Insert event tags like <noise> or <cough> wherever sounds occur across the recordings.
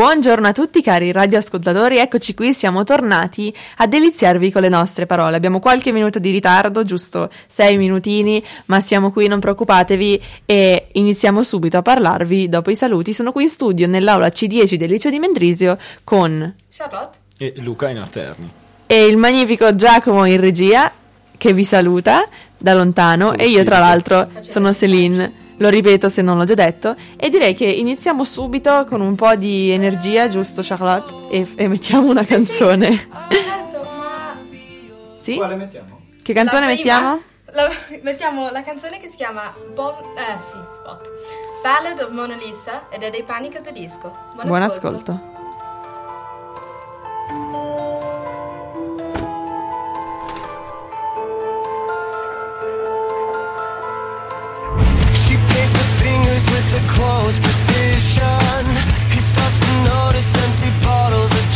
Buongiorno a tutti cari radioascoltatori, eccoci qui, siamo tornati a deliziarvi con le nostre parole. Abbiamo qualche minuto di ritardo, giusto sei minutini, ma siamo qui, non preoccupatevi e iniziamo subito a parlarvi dopo i saluti. Sono qui in studio nell'aula C10 del liceo di Mendrisio con Charlotte e Luca in alterni. E il magnifico Giacomo in regia che vi saluta da lontano e io tra l'altro sono Celine lo ripeto se non l'ho già detto, e direi che iniziamo subito con un po' di energia, giusto Charlotte? E, e mettiamo una sì, canzone. Sì. <laughs> certo, ma... Sì? Quale mettiamo? Che canzone la mettiamo? La, <laughs> mettiamo la canzone che si chiama bon, eh, sì, bot. Ballad of Mona Lisa ed è dei Panic at the Disco. Buon, Buon ascolto. ascolto. Bottles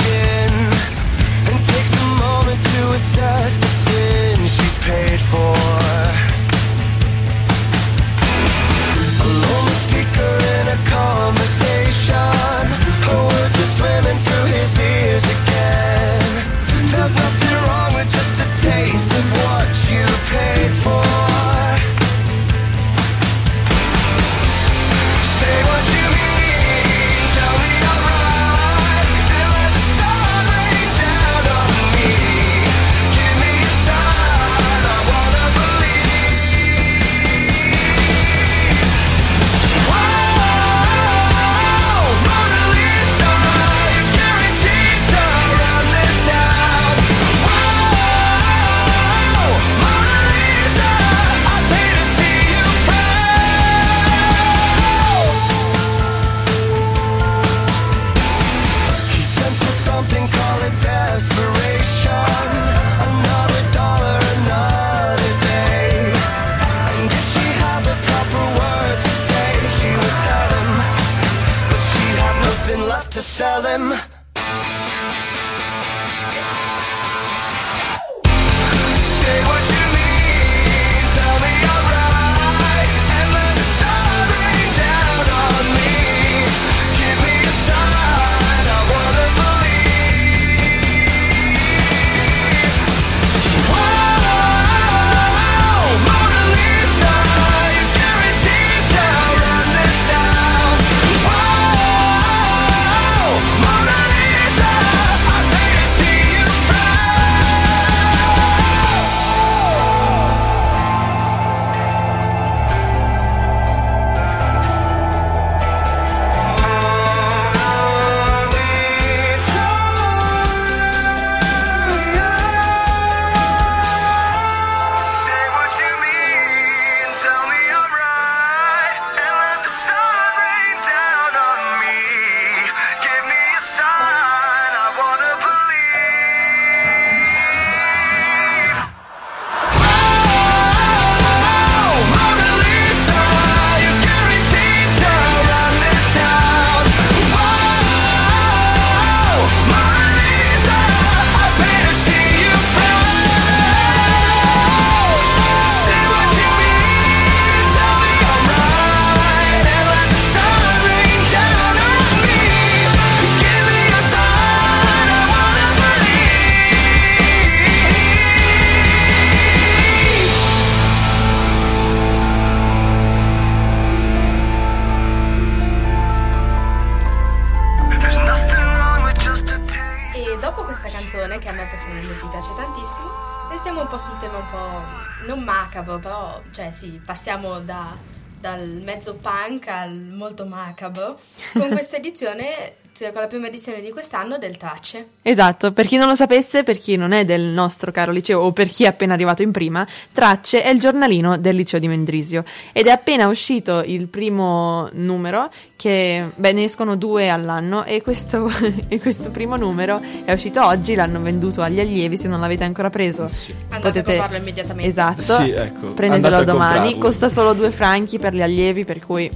personalmente piace tantissimo, restiamo un po' sul tema un po' non macabro, però, cioè sì, passiamo da- dal mezzo punk al molto macabro. Con <laughs> questa edizione, con la prima edizione di quest'anno del Tracce. Esatto, per chi non lo sapesse, per chi non è del nostro caro liceo o per chi è appena arrivato in prima, Tracce è il giornalino del liceo di Mendrisio ed è appena uscito il primo numero che, beh, ne escono due all'anno e questo, <laughs> e questo primo numero è uscito oggi, l'hanno venduto agli allievi, se non l'avete ancora preso Sì. Andate a comprarlo immediatamente. Esatto, Sì, ecco, prendetelo domani, comprarlo. costa solo due franchi per gli allievi, per cui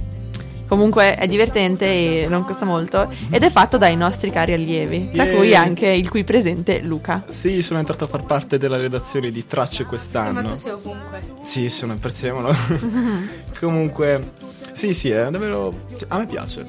Comunque è divertente e non costa molto ed è fatto dai nostri cari allievi, tra Yay. cui anche il qui presente Luca. Sì, sono entrato a far parte della redazione di Tracce Sì, ma quest'anno. tu sei ovunque. Sì, sono prezzemolo. <laughs> Comunque, sì, sì, è davvero. A me piace.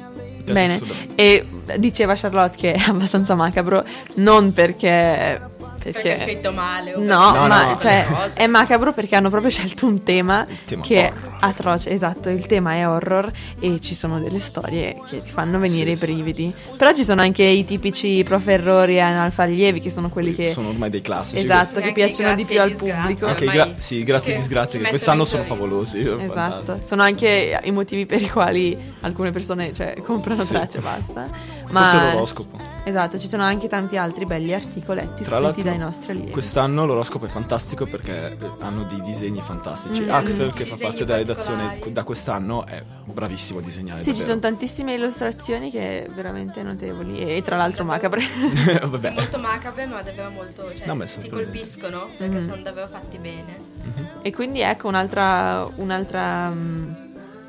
piace Bene, e diceva Charlotte che è abbastanza macabro, non perché... Perché è scritto male. o No, No, ma no. cioè, è macabro perché hanno proprio scelto un tema, tema che è horror. atroce. Esatto, il tema è horror e ci sono delle storie che ti fanno venire Sì, i brividi. Però ci sono anche i tipici proferrori e analfaglievi che sono quelli che... Sono ormai dei classici. Esatto, Sì, che piacciono di più al pubblico. Anche gra- sì, grazie e disgrazie, che quest'anno sono favolosi. Esatto, fantastici. sono anche i motivi per i quali alcune persone cioè, comprano Sì. tracce e basta. Forse Ma l'oroscopo. esatto, ci sono anche tanti altri belli articoletti Tra scritti l'altro, dai nostri allievi. quest'anno l'oroscopo è fantastico perché hanno dei disegni fantastici. Mm. Axel, che fa parte della redazione da quest'anno, è bravissimo a disegnare. Sì, ci davvero. sono tantissime illustrazioni che veramente notevoli e, tra l'altro macabre. <laughs> Sì, Vabbè. molto macabre, ma davvero molto. Cioè, No, è ti colpiscono perché Mhm. sono davvero fatti bene. Mhm. e quindi ecco un'altra, un'altra, mm,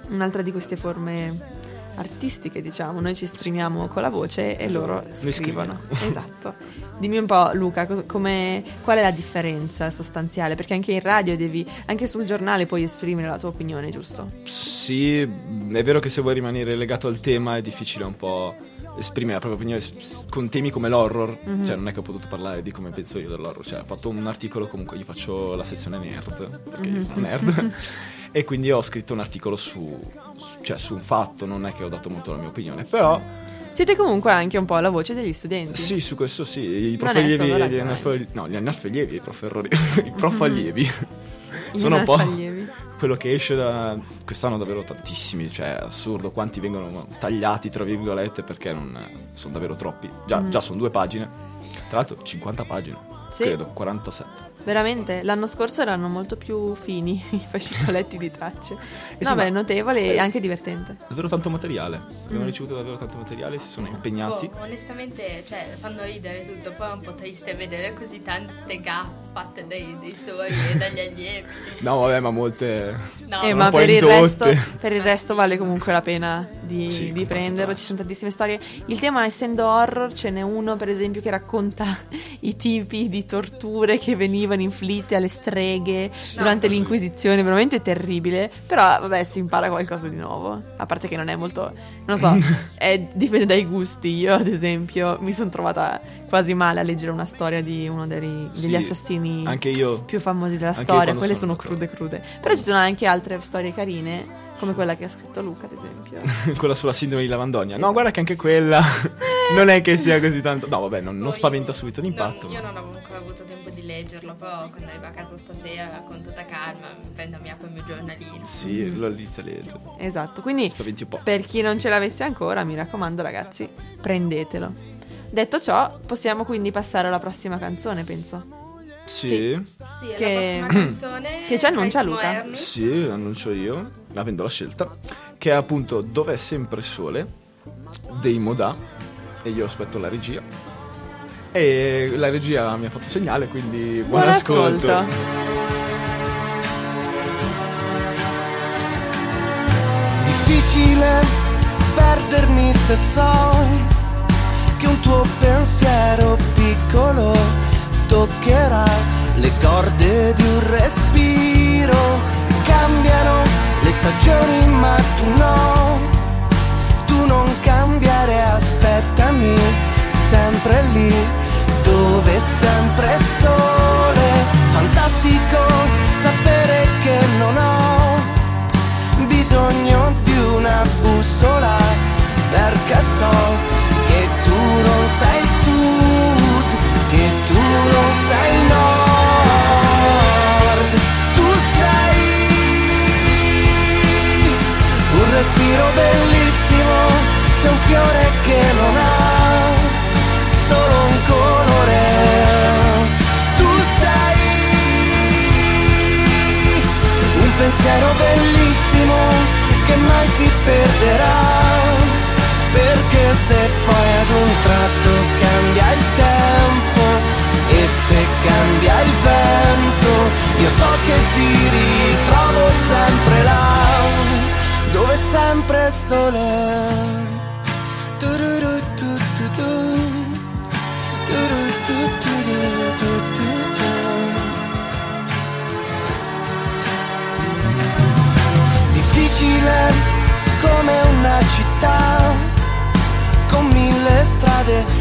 un'altra di queste forme artistiche, diciamo. Noi ci esprimiamo con la voce e loro scrivono. <laughs> Esatto. Dimmi un po', Luca, co- come- qual è la differenza sostanziale? Perché anche in radio devi, anche sul giornale puoi esprimere la tua opinione, giusto? Sì, è vero che se vuoi rimanere legato al tema è difficile un po' esprimere la propria opinione con temi come l'horror. Mhm. Cioè, non è che ho potuto parlare di come penso io dell'horror. Cioè, ho fatto un articolo comunque, io faccio la sezione nerd, perché io sono nerd. <laughs> e quindi ho scritto un articolo su, su- cioè, su un fatto, non è che ho dato molto la mia opinione. Però, Siete comunque anche un po' la voce degli studenti. sì, su questo sì. I Non prof allievi gli No, gli analfallievi, i prof errori. <laughs> I prof allievi. Gli Sono un po'. quello che esce da quest'anno davvero tantissimi, cioè assurdo quanti vengono tagliati tra virgolette perché non sono davvero troppi. Già, Mhm. già sono due pagine. Tra l'altro 50 pagine, Sì. credo, 47. Veramente, l'anno scorso erano molto più fini <laughs> i fascicoletti di tracce. Eh <laughs> no, beh, notevole e eh, anche divertente. Davvero tanto materiale. Abbiamo Mm. ricevuto davvero tanto materiale, si sono impegnati. Boh, onestamente, cioè, fanno ridere tutto, poi è un po' triste vedere così tante gaffe fatte dai, dai suoi e dagli <laughs> allievi. No, vabbè, ma molte No, Eh, sono ma per il, resto, per il resto vale comunque la pena di, Sì, di prenderlo. Ci sono tantissime storie. Il tema, essendo horror, ce n'è uno, per esempio, che racconta i tipi di torture che venivano inflitte alle streghe durante sì. l'Inquisizione. Veramente terribile. Però, vabbè, si impara qualcosa di nuovo. A parte che non è molto. Non so, <laughs> è- dipende dai gusti. Io, ad esempio, mi sono trovata quasi male a leggere una storia di uno degli, degli Sì, assassini Anche io. più famosi della storia, quelle sono sono crude crude. Però ci sono anche altre storie carine, come quella che ha scritto Luca, ad esempio. <laughs> quella sulla sindrome di Lavandonia. No, guarda che anche quella <laughs> non è che sia così tanto. No, vabbè, non, non spaventa io- subito l'impatto. non- io non avevo ancora avuto tempo di leggerlo, però quando arrivo a casa stasera con tutta calma mi prendo mi apro il mio giornalino. Sì, lo inizia a leggere. Esatto, quindi Spaventi un po'. per chi non ce l'avesse ancora, mi raccomando ragazzi, prendetelo. Detto ciò, possiamo quindi passare alla prossima canzone, penso. Sì. Sì. Che- la prossima <clears throat> canzone che ci annuncia Luca. Sì, annuncio io, avendo la scelta, che è appunto Dov'è sempre sole dei Modà e io aspetto la regia. E la regia mi ha fatto segnale, quindi buon, Buon ascolto. ascolto. Difficile perdermi se so che un tuo pensiero piccolo toccherà le corde di un respiro. Cambiano le stagioni ma tu no, tu non cambiare, aspettami sempre lì dove sempre sole. Fantastico sapere che non ho bisogno di una bussola perché so respiro bellissimo, sei un fiore che non ha solo un colore, tu sei un pensiero bellissimo che mai si perderà. Perché se poi ad un tratto cambia il tempo e se cambia il vento, io so che ti ritrovo sempre là, sempre. Turutututututu. difficile come una città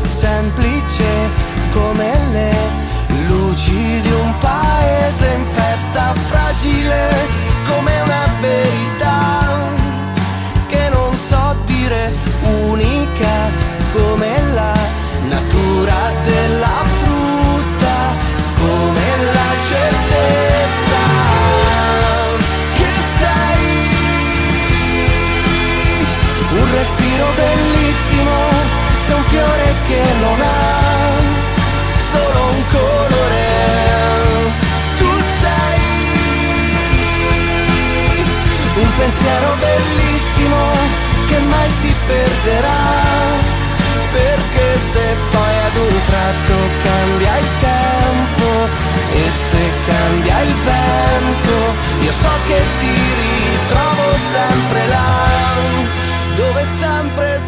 semplice come le luci di un paese in festa fragile come una verità unica come la natura della frutta come la certezza che sei. Un respiro bellissimo sei un fiore che non ha solo un colore. Tu sei un pensiero bellissimo che mai si perderà perché se poi ad un tratto cambia il tempo e se cambia il vento io so che ti ritrovo sempre là dove sempre il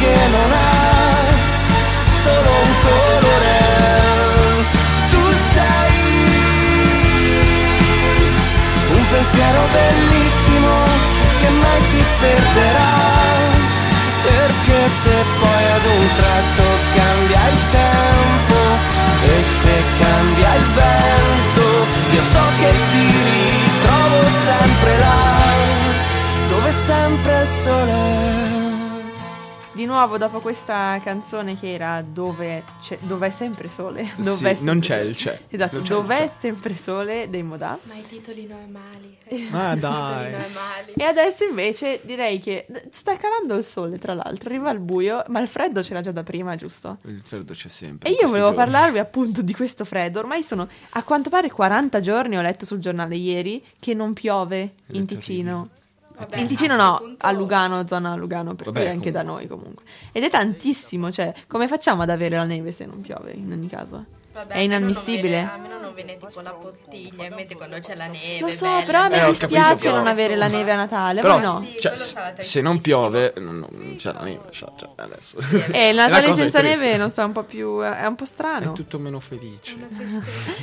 che non ha solo un colore. Tu sei un pensiero bellissimo che mai si perderà, perché se poi ad un tratto cambia il tempo e se cambia il vento, io so che ti ritrovo sempre là, dove sempre il sole. Di nuovo, dopo questa canzone che era Dove c'è, dov'è sempre sole? Dov'è Sì, sempre non c'è sole? il c'è. Esatto, Non c'è il dov'è c'è. sempre sole dei Modà. Ma i titoli normali. Ah, <laughs> I titoli dai. normali. E adesso invece direi che sta calando il sole, tra l'altro, arriva il buio, ma il freddo c'era già da prima, giusto? Il freddo c'è sempre. E io volevo giorni. parlarvi appunto di questo freddo. Ormai sono a quanto pare 40 giorni, ho letto sul giornale ieri, che non piove è in Ticino. Vabbè, in Ticino a no, punto- a Lugano, zona Lugano, per Vabbè, cui anche da comunque. noi comunque. Ed è tantissimo, cioè, come facciamo ad avere la neve se non piove in ogni caso? Vabbè, È inammissibile. Almeno non viene tipo la bottiglia in mente quando c'è la neve. Lo so, bella, però a me Eh, dispiace capito, non però- avere la neve a Natale, Però no? Sì, cioè, se- non piove, non, non c'è la neve. Cioè, cioè, adesso. E <laughs> il È Natale senza neve, non so, un po' più. è un po' È strano. tutto meno felice.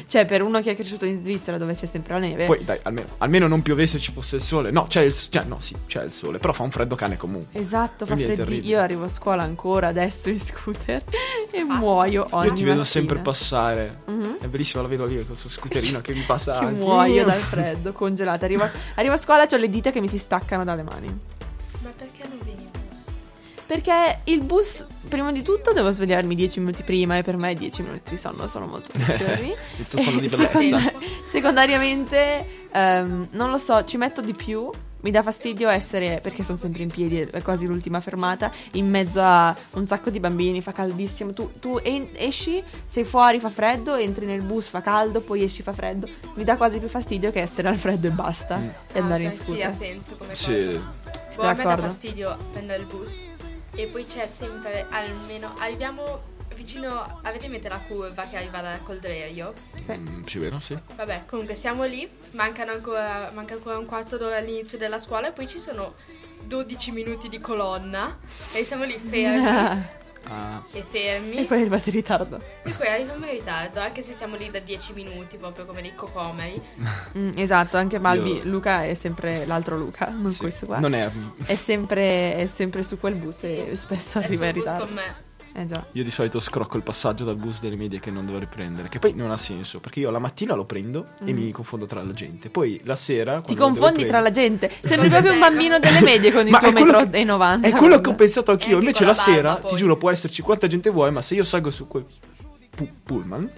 Cioè, per uno che è cresciuto in Svizzera dove c'è sempre la neve. Poi, dai, almeno, almeno non piovesse ci fosse il sole. No, c'è il, cioè, no, sì, c'è il sole, però fa un freddo cane comunque. Esatto, fa Quindi è freddi. terribile. Io arrivo a scuola ancora adesso in scooter <laughs> e Pazza. muoio ogni Io ti vedo mattina. sempre passare. Mhm. È bellissimo, la vedo lì col suo scooterino che mi passa Che anche. muoio dal freddo, congelata. Arrivo, arrivo a scuola ho le dita che mi si staccano dalle mani. Ma perché non vieni in bus? Perché il bus, prima di tutto, devo svegliarmi 10 minuti prima e per me 10 minuti di sonno sono molto <laughs> preziosi. Il tuo sonno di E <laughs> bellezza. seconda- secondariamente, ehm, non lo so, ci metto di più. Mi dà fastidio essere, perché sono sempre in piedi, è quasi l'ultima fermata, in mezzo a un sacco di bambini, fa caldissimo. Tu, tu en- esci, sei fuori, fa freddo, entri nel bus, fa caldo, poi esci, fa freddo. Mi dà quasi più fastidio che essere al freddo e basta. Mm. E andare Ah, in scooter. Sì, ha senso come Sì. cosa. Siete Boh, a me dà fastidio prendere il bus. E poi c'è sempre almeno. Arriviamo vicino. Avete in mente la curva che arriva da Colderio? Sì. Mm, sì, vero, sì. Vabbè, comunque siamo lì. Mancano ancora, manca ancora un quarto d'ora all'inizio della scuola. E poi ci sono 12 minuti di colonna. E siamo lì fermi. <laughs> Ah, e fermi. e poi arrivate in ritardo. E poi arriviamo in ritardo, anche se siamo lì da 10 minuti, proprio come dei cocomeri. <laughs> Mm, esatto, anche Balbi, Io- Luca è sempre l'altro Luca, non sì. questo qua. Non Ernie. È sempre, è sempre su quel bus e spesso È arriva in sul bus ritardo. con me. Eh già. Io di solito scrocco il passaggio dal bus delle medie che non dovrei prendere. Che poi non ha senso, perché io la mattina lo prendo e mi confondo tra la gente. Poi la sera. Mm. Ti confondi tra la gente. Sembri proprio un bambino delle medie con il <laughs> Ma tuo metro che- e 90. È quello che ho pensato anch'io. anche Invece la la sera, poi. ti giuro, può esserci quanta gente vuoi, ma se io salgo su quel pu- pullman,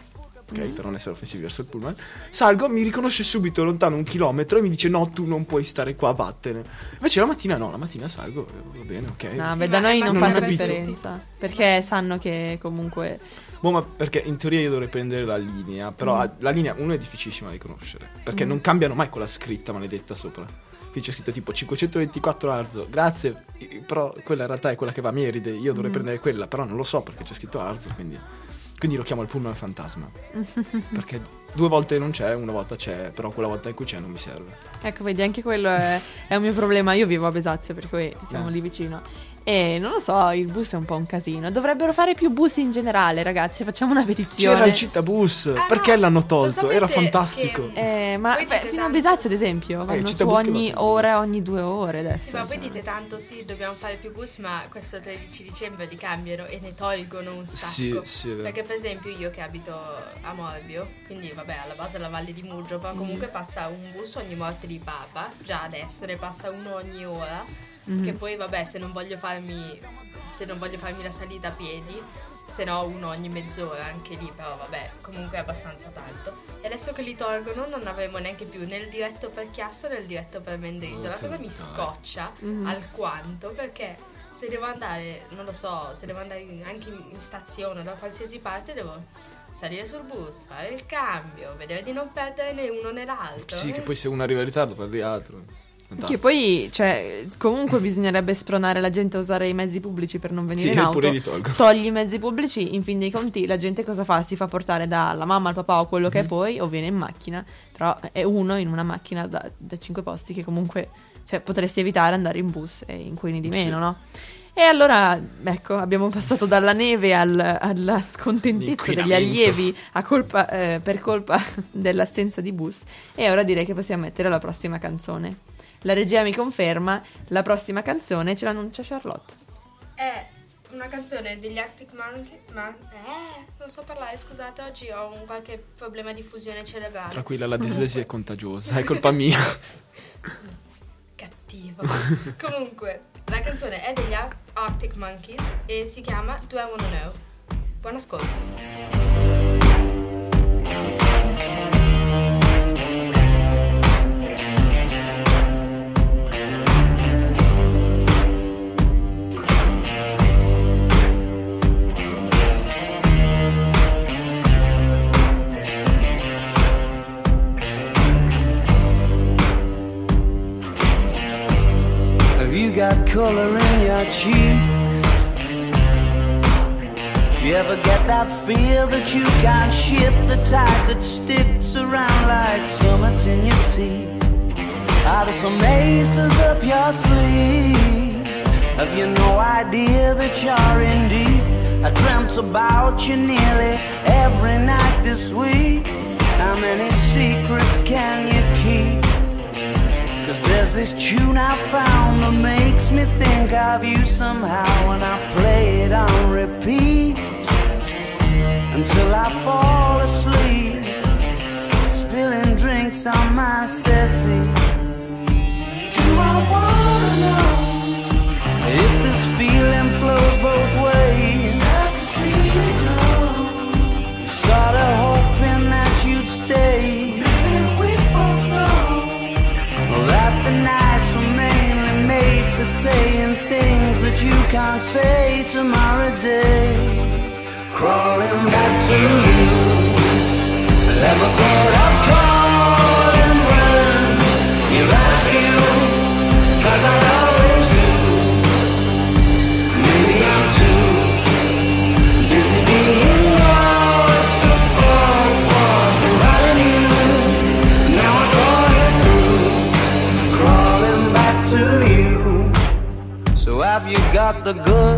ok, Mm. per non essere offensivi verso il pullman, salgo, mi riconosce subito lontano un chilometro e mi dice no, tu non puoi stare qua, vattene. Invece la mattina no, la mattina salgo, eh, va bene, ok. No, Sì, beh, da noi ma non fanno differenza. Perché sanno che comunque. Boh, ma perché in teoria io dovrei prendere la linea, però Mm. la linea 1 è difficilissima da riconoscere, perché non cambiano mai quella scritta maledetta sopra. Qui c'è scritto tipo 524 Arzo, grazie, però quella in realtà è quella che va a Meride, io Mm. dovrei prendere quella, però non lo so perché c'è scritto Arzo, quindi, quindi lo chiamo il pullman fantasma, <laughs> perché Due volte non c'è, una volta c'è, però quella volta in cui c'è non mi serve. Ecco, vedi, anche quello è, è un mio problema. Io vivo a Besazio, per cui siamo Eh. lì vicino. E non lo so, il bus è un po' un casino. Dovrebbero fare più bus in generale, ragazzi. Facciamo una petizione. C'era il Cittàbus, Ah, perché no, l'hanno tolto? Era che- fantastico. Eh, ma beh, fino a Besazio, ad esempio, vanno su Cittàbus che ogni va- ora, ogni due ore adesso. Sì, ma voi cioè. dite tanto sì, dobbiamo fare più bus, ma questo 13 dicembre li cambiano e ne tolgono un sacco. Sì, sì. Perché per esempio io che abito a Morbio, quindi vabbè alla base della Valle di Murgio, ma comunque passa un bus ogni morte di papa, già adesso ne passa uno ogni ora, Mhm. che poi vabbè se non voglio farmi, se non voglio farmi la salita a piedi, se no uno ogni mezz'ora anche lì, però vabbè comunque è abbastanza tanto. E adesso che li tolgono non avremo neanche più né il diretto per Chiasso né il diretto per Mendrisio. La cosa mi scoccia Mhm. alquanto perché se devo andare, non lo so, se devo andare anche in, in stazione o da qualsiasi parte devo salire sul bus, fare il cambio, vedere di non perdere né uno né l'altro. Sì, Eh, che poi se uno arriva in ritardo perdi altro. Che Fantastico. poi, cioè, comunque bisognerebbe spronare la gente a usare i mezzi pubblici per non venire Sì, in auto. li tolgo. Togli i mezzi pubblici, in fin dei conti, la gente cosa fa? Si fa portare dalla mamma al papà o quello Mhm. che è poi, o viene in macchina. Però è uno in una macchina da, da cinque posti che comunque, cioè, potresti evitare andare in bus e inquini di meno, Sì. no? E allora, ecco, abbiamo passato dalla neve al- alla scontentezza degli allievi a colpa- eh, per colpa <laughs> dell'assenza di bus. E ora direi che possiamo mettere la prossima canzone. La regia mi conferma, la prossima canzone ce l'annuncia Charlotte. È una canzone degli Arctic Monkey, ma eh, non so parlare, scusate, oggi ho un qualche problema di fusione cerebrale. Tranquilla, la dislessia è contagiosa, è colpa mia. <laughs> Cattivo. Comunque, la canzone è degli Ar- Arctic Monkeys e si chiama Do I Wanna Know. Buon ascolto. That feel that you can't shift the tide that sticks around like summits in your teeth? Are there some aces up your sleeve? Have you no idea that you're in deep? I dreamt about you nearly every night this week. How many secrets can you keep? Cause there's this tune I found that makes me think of you somehow when I play it on repeat Until I fall asleep. Spilling drinks on my settee. Do I wanna know If this feeling flows both ways? Sorta hoping that you'd stay. We both know that the nights were mainly made for saying things that you can't say tomorrow to you. Never thought I'd call and run. A I always do. Maybe I'm too busy being lost to fall for. Now I through crawling back to you. So have you got the goods?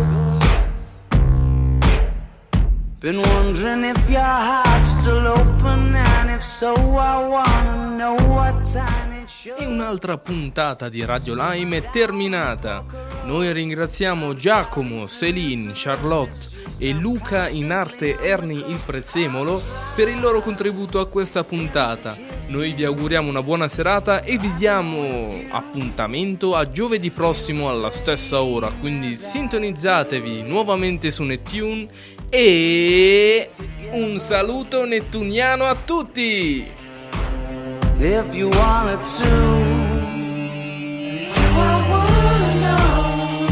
Been wondering if your heart's still open, and if so, I wanna know what time. E un'altra puntata di Radio Lime è terminata. Noi ringraziamo Giacomo, Celine, Charlotte e Luca in arte Erni il Prezzemolo per il loro contributo a questa puntata. Noi vi auguriamo una buona serata e vi diamo appuntamento a giovedì prossimo alla stessa ora, quindi sintonizzatevi nuovamente su Nettune e un saluto nettuniano a tutti! If you wanted to, I wanna know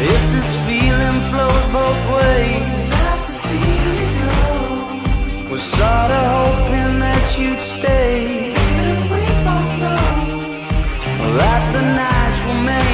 if this feeling flows both ways. Sad to see you go. Was sorta hoping that you'd stay. And we both know that the nights were made